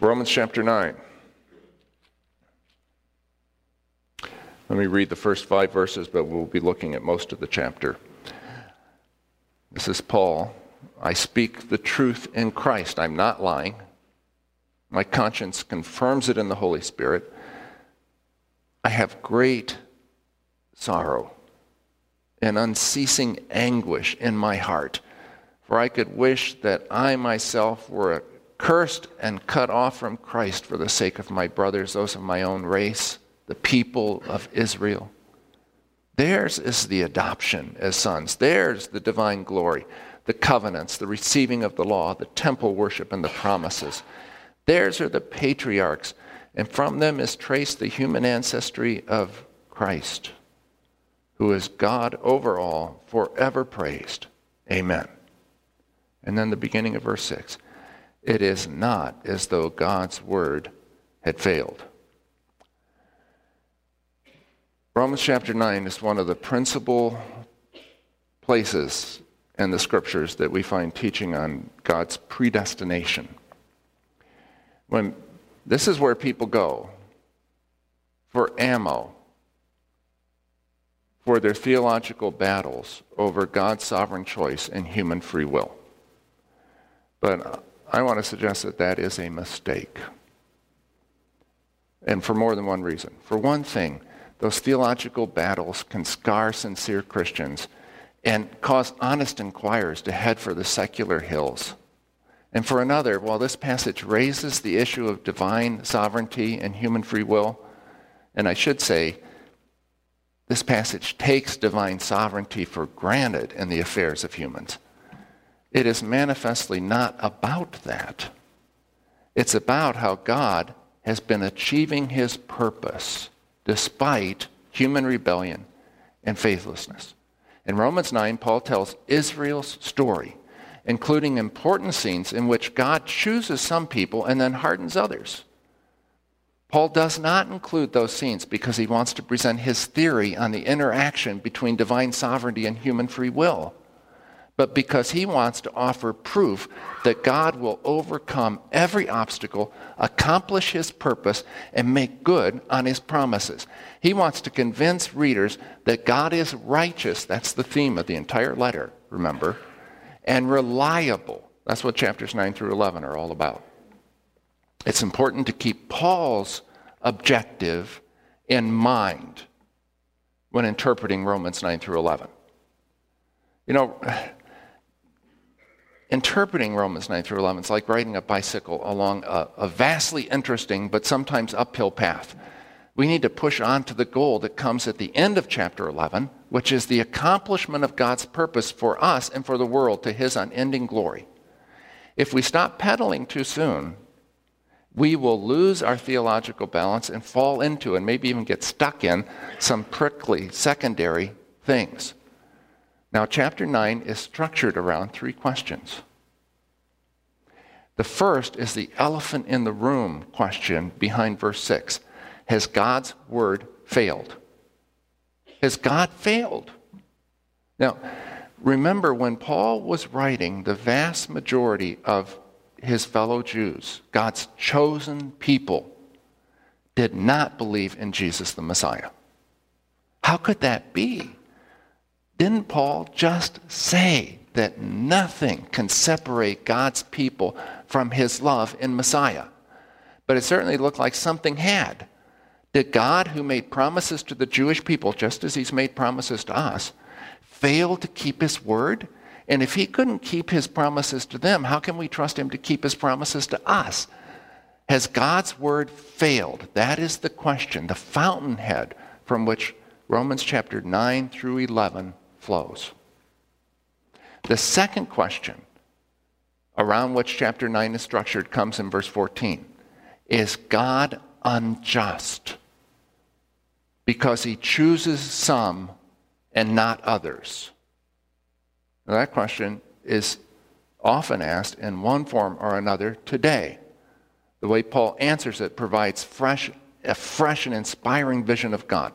Romans chapter 9. Let me read the first five verses, but we'll be looking at most of the chapter. This is Paul. I speak the truth in Christ. I'm not lying. My conscience confirms it in the Holy Spirit. I have great sorrow and unceasing anguish in my heart, for I could wish that I myself were cursed and cut off from Christ for the sake of my brothers, those of my own race, the people of Israel. Theirs is the adoption as sons, theirs the divine glory, the covenants, the receiving of the law, the temple worship, and the promises. Theirs are the patriarchs, and from them is traced the human ancestry of Christ, who is God over all, forever praised. Amen. And then the beginning of verse 6 it is not as though God's word had failed. Romans chapter 9 is one of the principal places in the scriptures that we find teaching on God's predestination. When this is where people go for ammo for their theological battles over God's sovereign choice and human free will. But I want to suggest that that is a mistake. And for more than one reason. For one thing, those theological battles can scar sincere Christians and cause honest inquirers to head for the secular hills. And for another, while this passage raises the issue of divine sovereignty and human free will, and I should say, this passage takes divine sovereignty for granted in the affairs of humans. It is manifestly not about that. It's about how God has been achieving his purpose despite human rebellion and faithlessness. In Romans 9, Paul tells Israel's story including important scenes in which God chooses some people and then hardens others. Paul does not include those scenes because he wants to present his theory on the interaction between divine sovereignty and human free will, but because he wants to offer proof that God will overcome every obstacle, accomplish his purpose, and make good on his promises. He wants to convince readers that God is righteous. That's the theme of the entire letter, remember and reliable. That's what chapters 9 through 11 are all about. It's important to keep Paul's objective in mind when interpreting Romans 9 through 11. You know, interpreting Romans 9 through 11 is like riding a bicycle along a, a, vastly interesting but sometimes uphill path. We need to push on to the goal that comes at the end of chapter 11 which is the accomplishment of God's purpose for us and for the world to his unending glory. If we stop pedaling too soon, we will lose our theological balance and fall into and maybe even get stuck in some prickly secondary things. Now, chapter 9 is structured around three questions. The first is the elephant in the room question behind verse 6 Has God's word failed? Has God failed? Now, remember when Paul was writing, the vast majority of his fellow Jews, God's chosen people, did not believe in Jesus the Messiah. How could that be? Didn't Paul just say that nothing can separate God's people from his love in Messiah? But it certainly looked like something had. Did God, who made promises to the Jewish people, just as he's made promises to us, fail to keep his word? And if he couldn't keep his promises to them, how can we trust him to keep his promises to us? Has God's word failed? That is the question, the fountainhead from which Romans chapter 9 through 11 flows. The second question around which chapter 9 is structured comes in verse 14. Is God unjust because he chooses some and not others? Now, that question is often asked in one form or another today. The way Paul answers it provides fresh, a fresh and inspiring vision of God.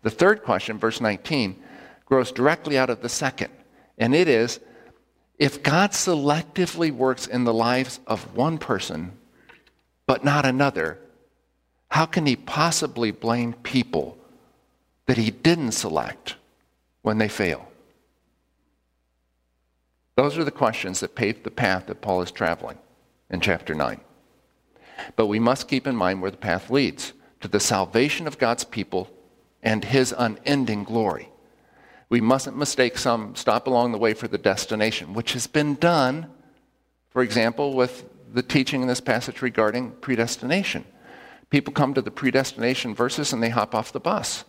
The third question, verse 19, grows directly out of the second, and it is if God selectively works in the lives of one person but not another, how can he possibly blame people that he didn't select when they fail? Those are the questions that pave the path that Paul is traveling in chapter 9. But we must keep in mind where the path leads to the salvation of God's people and his unending glory. We mustn't mistake some stop along the way for the destination, which has been done, for example, with the teaching in this passage regarding predestination. People come to the predestination verses and they hop off the bus.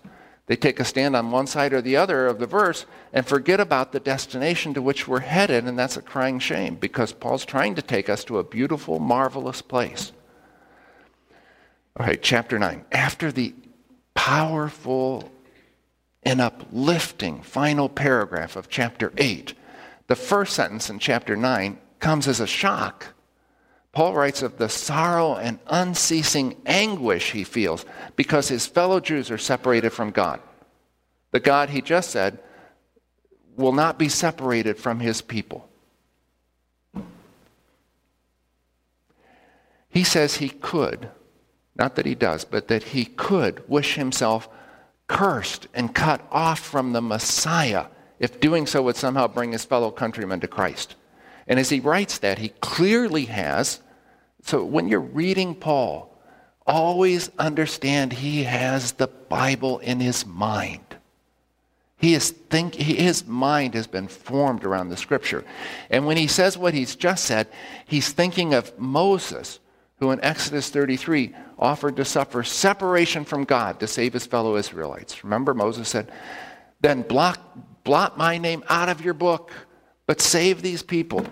They take a stand on one side or the other of the verse and forget about the destination to which we're headed, and that's a crying shame because Paul's trying to take us to a beautiful, marvelous place. All right, chapter 9. After the powerful and uplifting final paragraph of chapter 8, the first sentence in chapter 9 comes as a shock. Paul writes of the sorrow and unceasing anguish he feels because his fellow Jews are separated from God. The God he just said will not be separated from his people. He says he could, not that he does, but that he could wish himself cursed and cut off from the Messiah if doing so would somehow bring his fellow countrymen to Christ. And as he writes that, he clearly has. So when you're reading Paul, always understand he has the Bible in his mind. He is think, his mind has been formed around the scripture. And when he says what he's just said, he's thinking of Moses, who in Exodus 33 offered to suffer separation from God to save his fellow Israelites. Remember, Moses said, Then blot, blot my name out of your book, but save these people.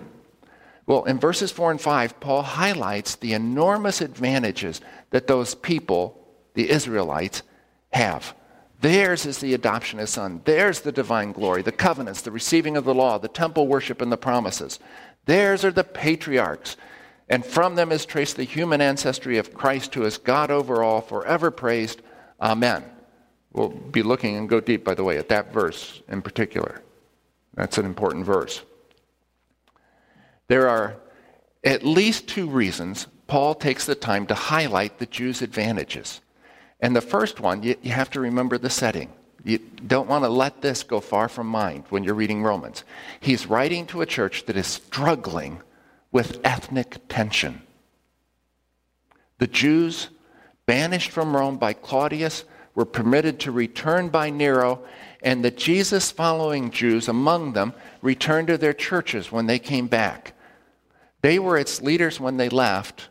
Well, in verses 4 and 5, Paul highlights the enormous advantages that those people, the Israelites, have. Theirs is the adoption as son. Theirs the divine glory, the covenants, the receiving of the law, the temple worship, and the promises. Theirs are the patriarchs and from them is traced the human ancestry of Christ, who is God over all, forever praised. Amen. We'll be looking and go deep, by the way, at that verse in particular. That's an important verse. There are at least two reasons Paul takes the time to highlight the Jews' advantages. And the first one, you, you have to remember the setting. You don't want to let this go far from mind when you're reading Romans. He's writing to a church that is struggling with ethnic tension. The Jews, banished from Rome by Claudius, were permitted to return by Nero, and the Jesus following Jews among them returned to their churches when they came back. They were its leaders when they left,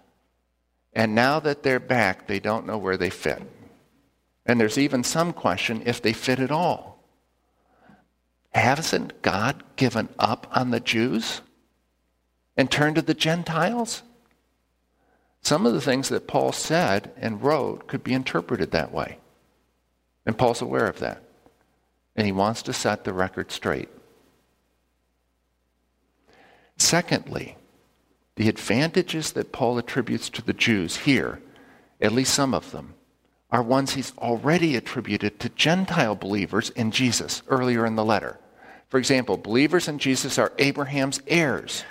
and now that they're back, they don't know where they fit. And there's even some question if they fit at all. Hasn't God given up on the Jews? And turn to the Gentiles? Some of the things that Paul said and wrote could be interpreted that way. And Paul's aware of that. And he wants to set the record straight. Secondly, the advantages that Paul attributes to the Jews here, at least some of them, are ones he's already attributed to Gentile believers in Jesus earlier in the letter. For example, believers in Jesus are Abraham's heirs.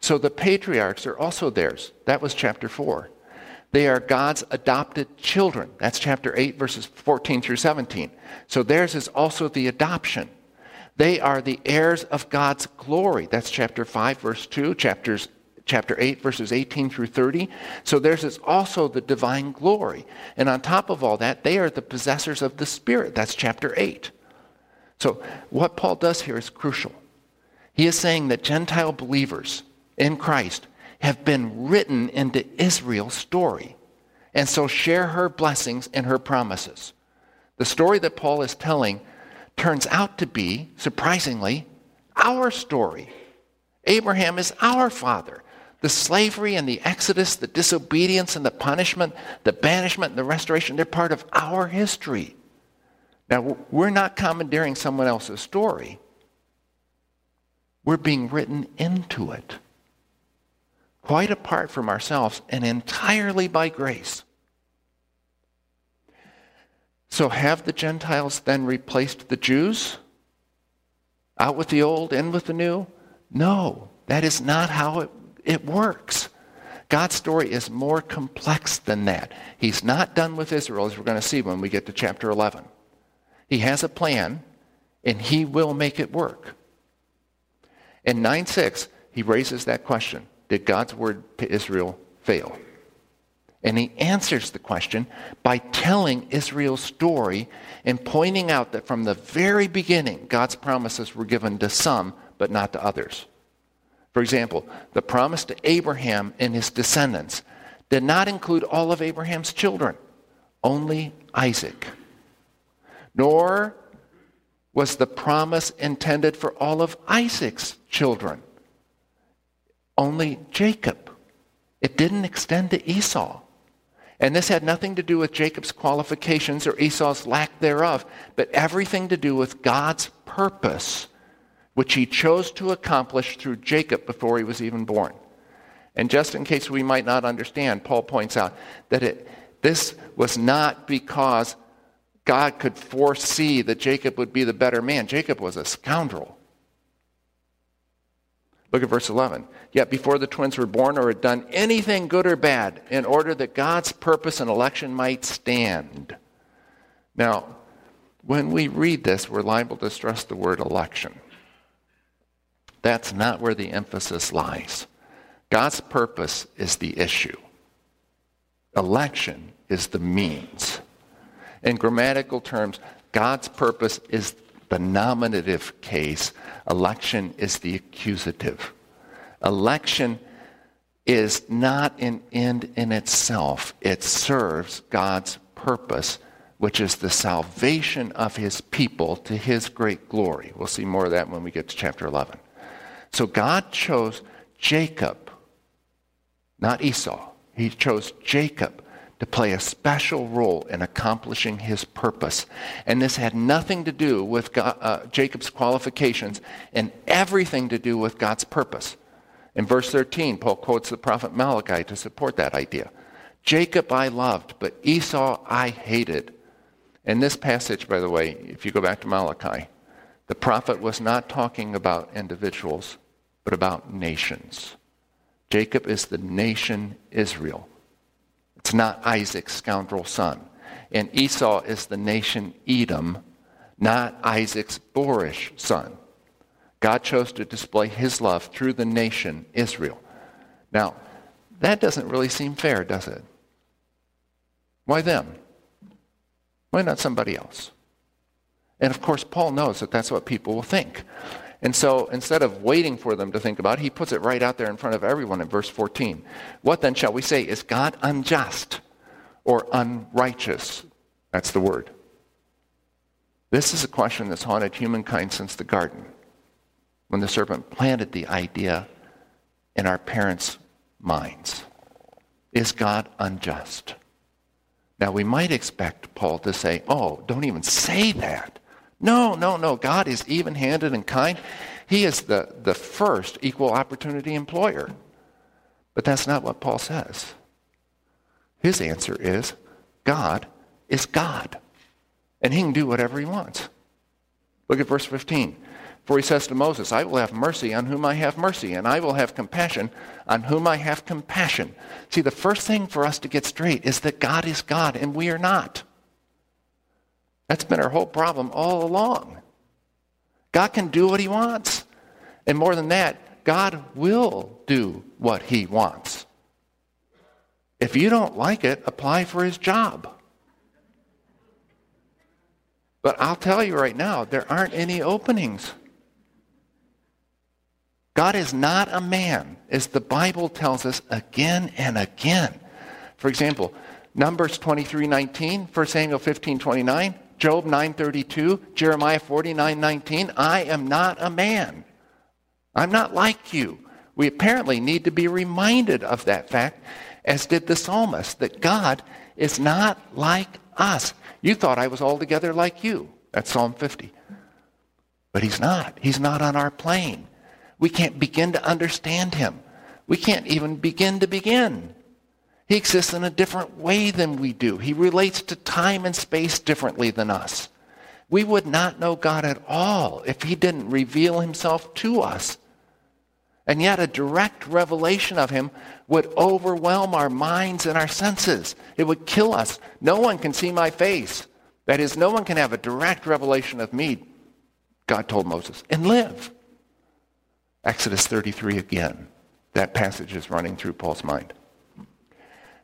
So the patriarchs are also theirs. That was chapter 4. They are God's adopted children. That's chapter 8, verses 14 through 17. So theirs is also the adoption. They are the heirs of God's glory. That's chapter 5, verse 2, chapters, chapter 8, verses 18 through 30. So theirs is also the divine glory. And on top of all that, they are the possessors of the Spirit. That's chapter 8. So what Paul does here is crucial. He is saying that Gentile believers, in Christ have been written into Israel's story, and so share her blessings and her promises. The story that Paul is telling turns out to be, surprisingly, our story. Abraham is our father. The slavery and the exodus, the disobedience and the punishment, the banishment and the restoration, they're part of our history. Now, we're not commandeering someone else's story. We're being written into it quite apart from ourselves and entirely by grace. So, have the Gentiles then replaced the Jews? Out with the old, in with the new? No, that is not how it, it works. God's story is more complex than that. He's not done with Israel, as we're going to see when we get to chapter 11. He has a plan, and he will make it work. In 9 6, he raises that question Did God's word to Israel fail? And he answers the question by telling Israel's story and pointing out that from the very beginning, God's promises were given to some, but not to others. For example, the promise to Abraham and his descendants did not include all of Abraham's children, only Isaac. Nor was the promise intended for all of Isaac's children, only Jacob. It didn't extend to Esau. And this had nothing to do with Jacob's qualifications or Esau's lack thereof, but everything to do with God's purpose, which he chose to accomplish through Jacob before he was even born. And just in case we might not understand, Paul points out that it, this was not because God could foresee that Jacob would be the better man. Jacob was a scoundrel. Look at verse 11. Yet before the twins were born or had done anything good or bad, in order that God's purpose and election might stand. Now, when we read this, we're liable to stress the word election. That's not where the emphasis lies. God's purpose is the issue. Election is the means. In grammatical terms, God's purpose is the nominative case, election is the accusative. Election is not an end in itself, it serves God's purpose, which is the salvation of his people to his great glory. We'll see more of that when we get to chapter 11. So God chose Jacob, not Esau. He chose Jacob to play a special role in accomplishing his purpose. And this had nothing to do with God, uh, Jacob's qualifications and everything to do with God's purpose. In verse 13, Paul quotes the prophet Malachi to support that idea. Jacob I loved, but Esau I hated. In this passage, by the way, if you go back to Malachi, the prophet was not talking about individuals, but about nations. Jacob is the nation Israel. It's not Isaac's scoundrel son. And Esau is the nation Edom, not Isaac's boorish son. God chose to display his love through the nation Israel. Now, that doesn't really seem fair, does it? Why them? Why not somebody else? And of course, Paul knows that that's what people will think. And so instead of waiting for them to think about it, he puts it right out there in front of everyone in verse 14. What then shall we say? Is God unjust or unrighteous? That's the word. This is a question that's haunted humankind since the garden when the serpent planted the idea in our parents' minds. Is God unjust? Now, we might expect Paul to say, oh, don't even say that. No, no, no. God is even handed and kind. He is the, the first equal opportunity employer. But that's not what Paul says. His answer is God is God, and he can do whatever he wants. Look at verse 15. For he says to Moses, I will have mercy on whom I have mercy, and I will have compassion on whom I have compassion. See, the first thing for us to get straight is that God is God, and we are not. That's been our whole problem all along. God can do what he wants. And more than that, God will do what he wants. If you don't like it, apply for his job. But I'll tell you right now, there aren't any openings. God is not a man, as the Bible tells us again and again. For example, Numbers 23, 19, 1 Samuel 15, 29, Job 9:32, Jeremiah 49:19, I am not a man. I'm not like you. We apparently need to be reminded of that fact, as did the psalmist, that God is not like us. You thought I was altogether like you. That's Psalm 50. But he's not. He's not on our plane. We can't begin to understand him. We can't even begin to begin. He exists in a different way than we do. He relates to time and space differently than us. We would not know God at all if he didn't reveal himself to us. And yet a direct revelation of him would overwhelm our minds and our senses. It would kill us. No one can see my face. That is, no one can have a direct revelation of me, God told Moses, and live. Exodus 33 again. That passage is running through Paul's mind.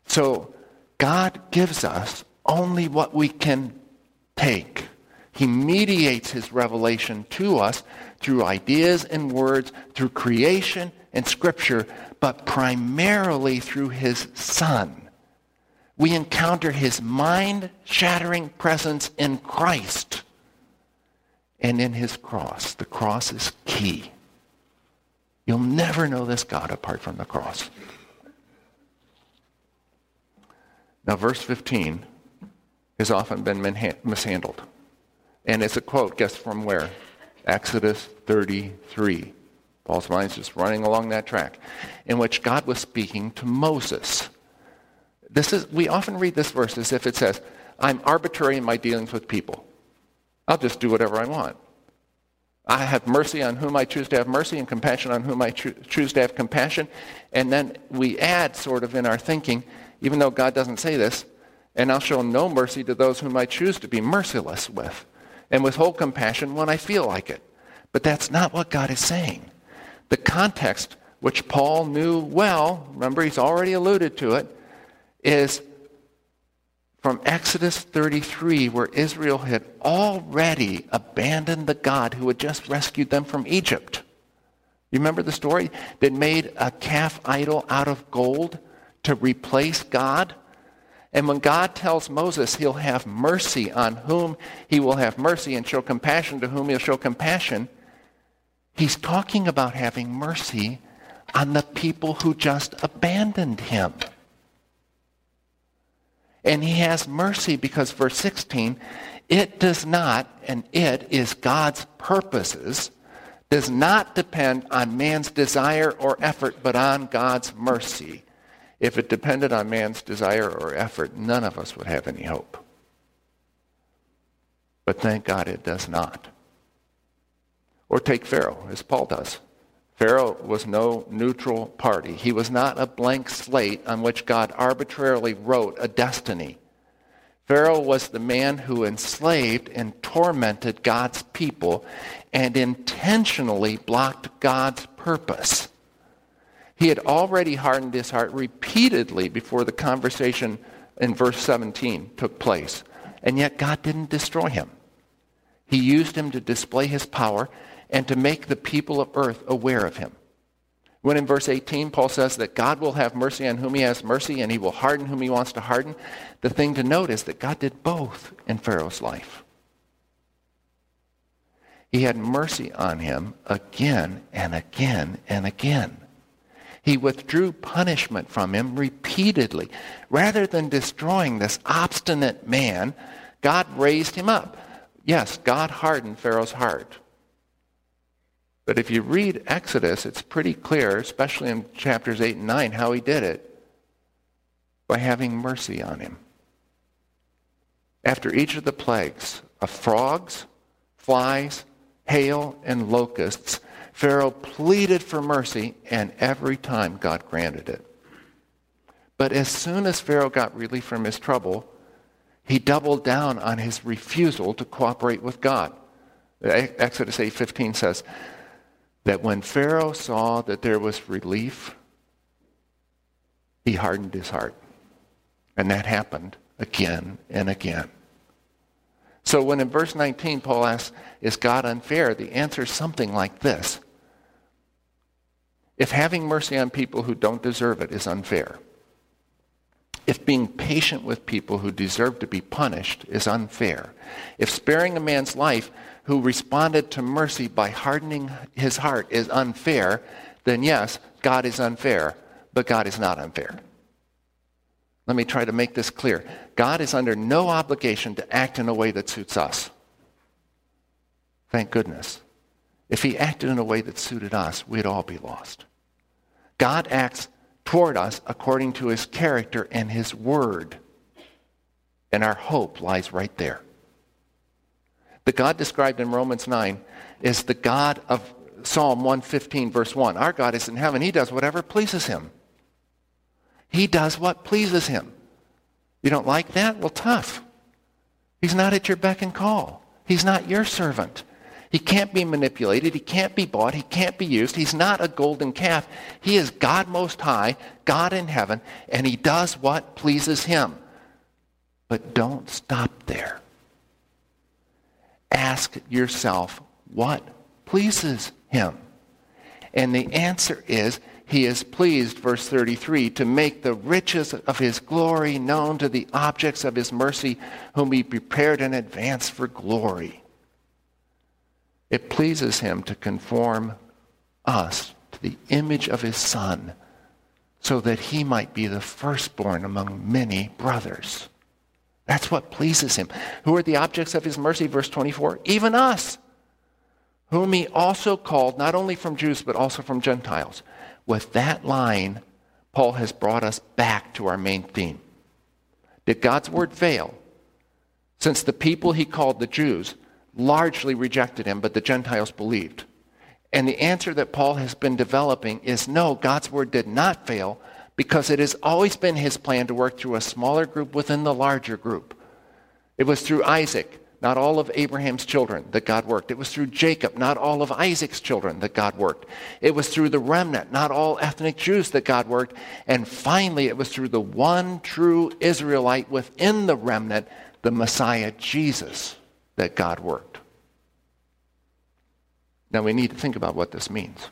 So God gives us only what we can take. He mediates his revelation to us through ideas and words, through creation and scripture, but primarily through his son. We encounter his mind-shattering presence in Christ and in his cross. The cross is key. You'll never know this God apart from the cross. Now, verse 15 has often been mishandled. And it's a quote, guess from where? Exodus 33. Paul's mind's just running along that track, in which God was speaking to Moses. This is, we often read this verse as if it says, I'm arbitrary in my dealings with people. I'll just do whatever I want. I have mercy on whom I choose to have mercy and compassion on whom I cho- choose to have compassion. And then we add sort of in our thinking, even though God doesn't say this, and I'll show no mercy to those whom I choose to be merciless with and withhold compassion when I feel like it. But that's not what God is saying. The context, which Paul knew well, remember he's already alluded to it, is from Exodus 33, where Israel had already abandoned the God who had just rescued them from Egypt. You remember the story? That made a calf idol out of gold to replace God? And when God tells Moses he'll have mercy on whom he will have mercy and show compassion to whom he'll show compassion, he's talking about having mercy on the people who just abandoned him. And he has mercy because verse 16, it does not, and it is God's purposes, does not depend on man's desire or effort, but on God's mercy. If it depended on man's desire or effort, none of us would have any hope. But thank God it does not. Or take Pharaoh, as Paul does. Pharaoh was no neutral party. He was not a blank slate on which God arbitrarily wrote a destiny. Pharaoh was the man who enslaved and tormented God's people and intentionally blocked God's purpose. He had already hardened his heart repeatedly before the conversation in verse 17 took place. And yet God didn't destroy him. He used him to display his power and to make the people of earth aware of him. When in verse 18 Paul says that God will have mercy on whom he has mercy and he will harden whom he wants to harden, the thing to note is that God did both in Pharaoh's life. He had mercy on him again and again and again. He withdrew punishment from him repeatedly. Rather than destroying this obstinate man, God raised him up. Yes, God hardened Pharaoh's heart. But if you read Exodus, it's pretty clear, especially in chapters 8 and 9, how he did it by having mercy on him. After each of the plagues of frogs, flies, hail, and locusts, Pharaoh pleaded for mercy, and every time God granted it. But as soon as Pharaoh got relief from his trouble, he doubled down on his refusal to cooperate with God. Exodus 8:15 says that when Pharaoh saw that there was relief, he hardened his heart. And that happened again and again. So when in verse 19 Paul asks, is God unfair? The answer is something like this. If having mercy on people who don't deserve it is unfair, if being patient with people who deserve to be punished is unfair, if sparing a man's life who responded to mercy by hardening his heart is unfair, then yes, God is unfair, but God is not unfair. Let me try to make this clear. God is under no obligation to act in a way that suits us. Thank goodness. If he acted in a way that suited us, we'd all be lost. God acts toward us according to his character and his word. And our hope lies right there. The God described in Romans 9 is the God of Psalm 115, verse 1. Our God is in heaven. He does whatever pleases him. He does what pleases him. You don't like that? Well, tough. He's not at your beck and call. He's not your servant. He can't be manipulated. He can't be bought. He can't be used. He's not a golden calf. He is God Most High, God in heaven, and he does what pleases him. But don't stop there. Ask yourself what pleases him. And the answer is he is pleased, verse 33, to make the riches of his glory known to the objects of his mercy, whom he prepared in advance for glory. It pleases him to conform us to the image of his Son so that he might be the firstborn among many brothers. That's what pleases him. Who are the objects of his mercy? Verse 24. Even us, whom he also called not only from Jews but also from Gentiles. With that line, Paul has brought us back to our main theme. Did God's word fail? Since the people he called the Jews largely rejected him, but the Gentiles believed. And the answer that Paul has been developing is no, God's word did not fail because it has always been his plan to work through a smaller group within the larger group. It was through Isaac, not all of Abraham's children, that God worked. It was through Jacob, not all of Isaac's children, that God worked. It was through the remnant, not all ethnic Jews, that God worked. And finally, it was through the one true Israelite within the remnant, the Messiah Jesus that God worked. Now we need to think about what this means.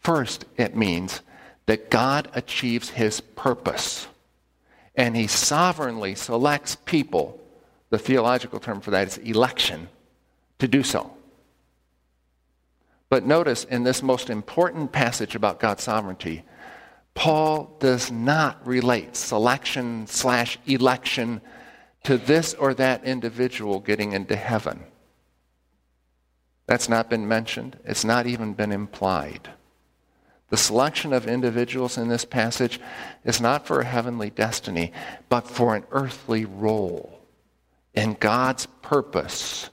First, it means that God achieves his purpose and he sovereignly selects people. The theological term for that is election to do so. But notice in this most important passage about God's sovereignty, Paul does not relate selection slash election to this or that individual getting into heaven. That's not been mentioned. It's not even been implied. The selection of individuals in this passage is not for a heavenly destiny, but for an earthly role in God's purpose,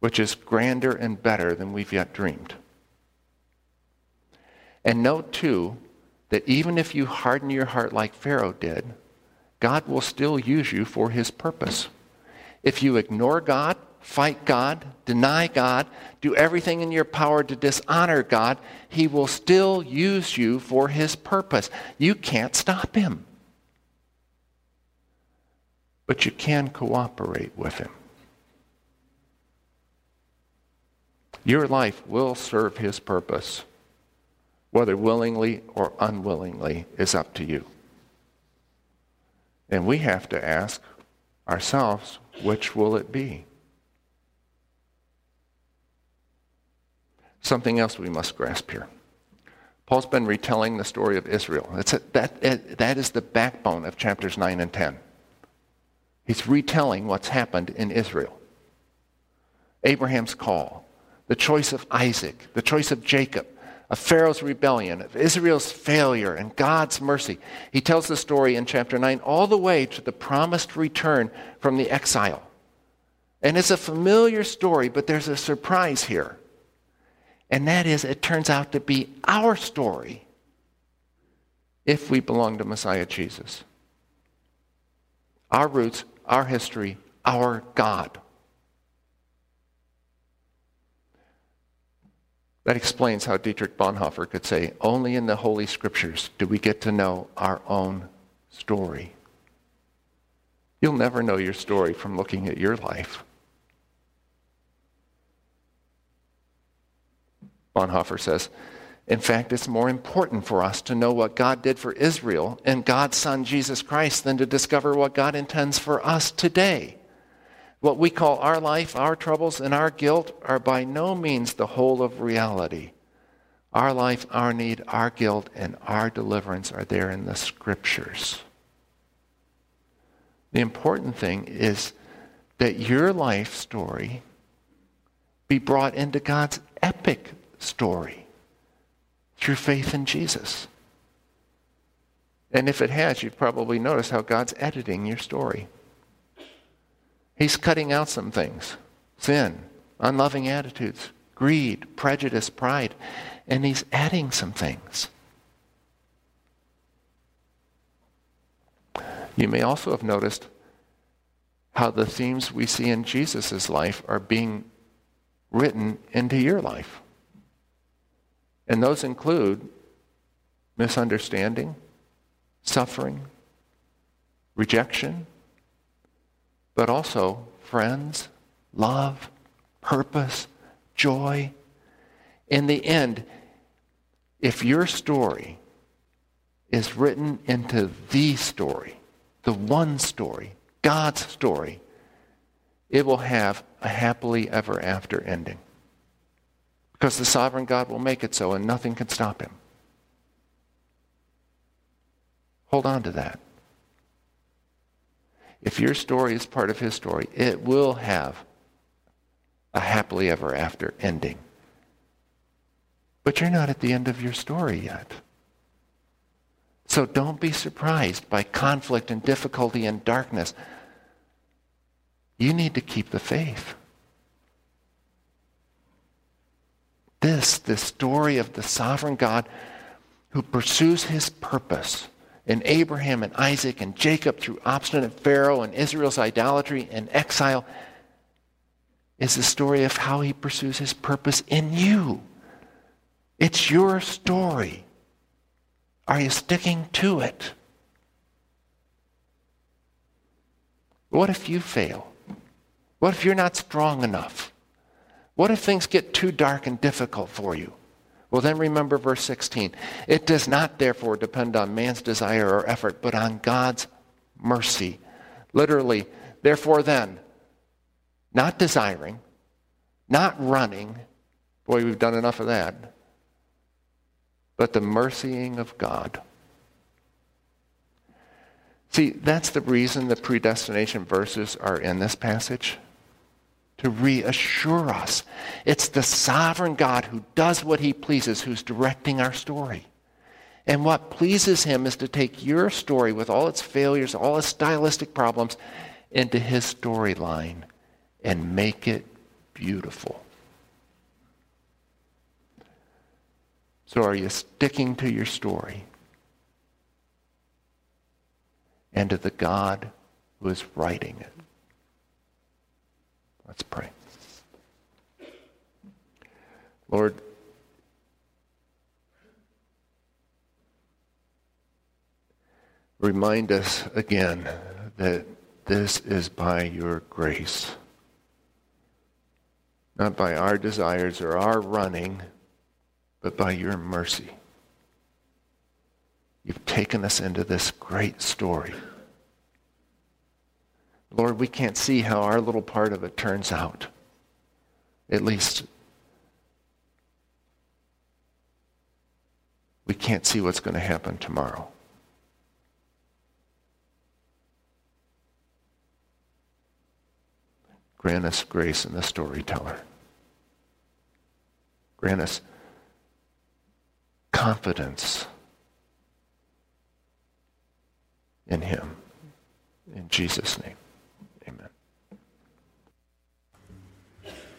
which is grander and better than we've yet dreamed. And note, too, that even if you harden your heart like Pharaoh did, God will still use you for his purpose. If you ignore God, fight God, deny God, do everything in your power to dishonor God, he will still use you for his purpose. You can't stop him. But you can cooperate with him. Your life will serve his purpose. Whether willingly or unwillingly is up to you. And we have to ask ourselves, which will it be? Something else we must grasp here. Paul's been retelling the story of Israel. A, that, that is the backbone of chapters 9 and 10. He's retelling what's happened in Israel. Abraham's call, the choice of Isaac, the choice of Jacob, of Pharaoh's rebellion, of Israel's failure, and God's mercy. He tells the story in chapter 9 all the way to the promised return from the exile. And it's a familiar story, but there's a surprise here. And that is, it turns out to be our story if we belong to Messiah Jesus. Our roots, our history, our God. That explains how Dietrich Bonhoeffer could say, only in the Holy Scriptures do we get to know our own story. You'll never know your story from looking at your life. Bonhoeffer says, in fact, it's more important for us to know what God did for Israel and God's Son, Jesus Christ, than to discover what God intends for us today. What we call our life, our troubles, and our guilt are by no means the whole of reality. Our life, our need, our guilt, and our deliverance are there in the scriptures. The important thing is that your life story be brought into God's epic story through faith in Jesus. And if it has, you've probably noticed how God's editing your story. He's cutting out some things sin, unloving attitudes, greed, prejudice, pride, and he's adding some things. You may also have noticed how the themes we see in Jesus' life are being written into your life. And those include misunderstanding, suffering, rejection, but also friends, love, purpose, joy. In the end, if your story is written into the story, the one story, God's story, it will have a happily ever after ending. Because the sovereign God will make it so and nothing can stop him. Hold on to that. If your story is part of his story, it will have a happily ever after ending. But you're not at the end of your story yet. So don't be surprised by conflict and difficulty and darkness. You need to keep the faith. This, the story of the sovereign God who pursues his purpose in Abraham and Isaac and Jacob through obstinate Pharaoh and Israel's idolatry and exile, is the story of how he pursues his purpose in you. It's your story. Are you sticking to it? What if you fail? What if you're not strong enough? What if things get too dark and difficult for you? Well, then remember verse 16. It does not, therefore, depend on man's desire or effort, but on God's mercy. Literally, therefore, then, not desiring, not running. Boy, we've done enough of that. But the mercying of God. See, that's the reason the predestination verses are in this passage to reassure us. It's the sovereign God who does what he pleases, who's directing our story. And what pleases him is to take your story with all its failures, all its stylistic problems, into his storyline and make it beautiful. So, are you sticking to your story and to the God who is writing it? Let's pray. Lord, remind us again that this is by your grace, not by our desires or our running, but by your mercy. You've taken us into this great story. Lord, we can't see how our little part of it turns out. At least we can't see what's going to happen tomorrow. Grant us grace in the storyteller. Grant us confidence in him. In Jesus' name.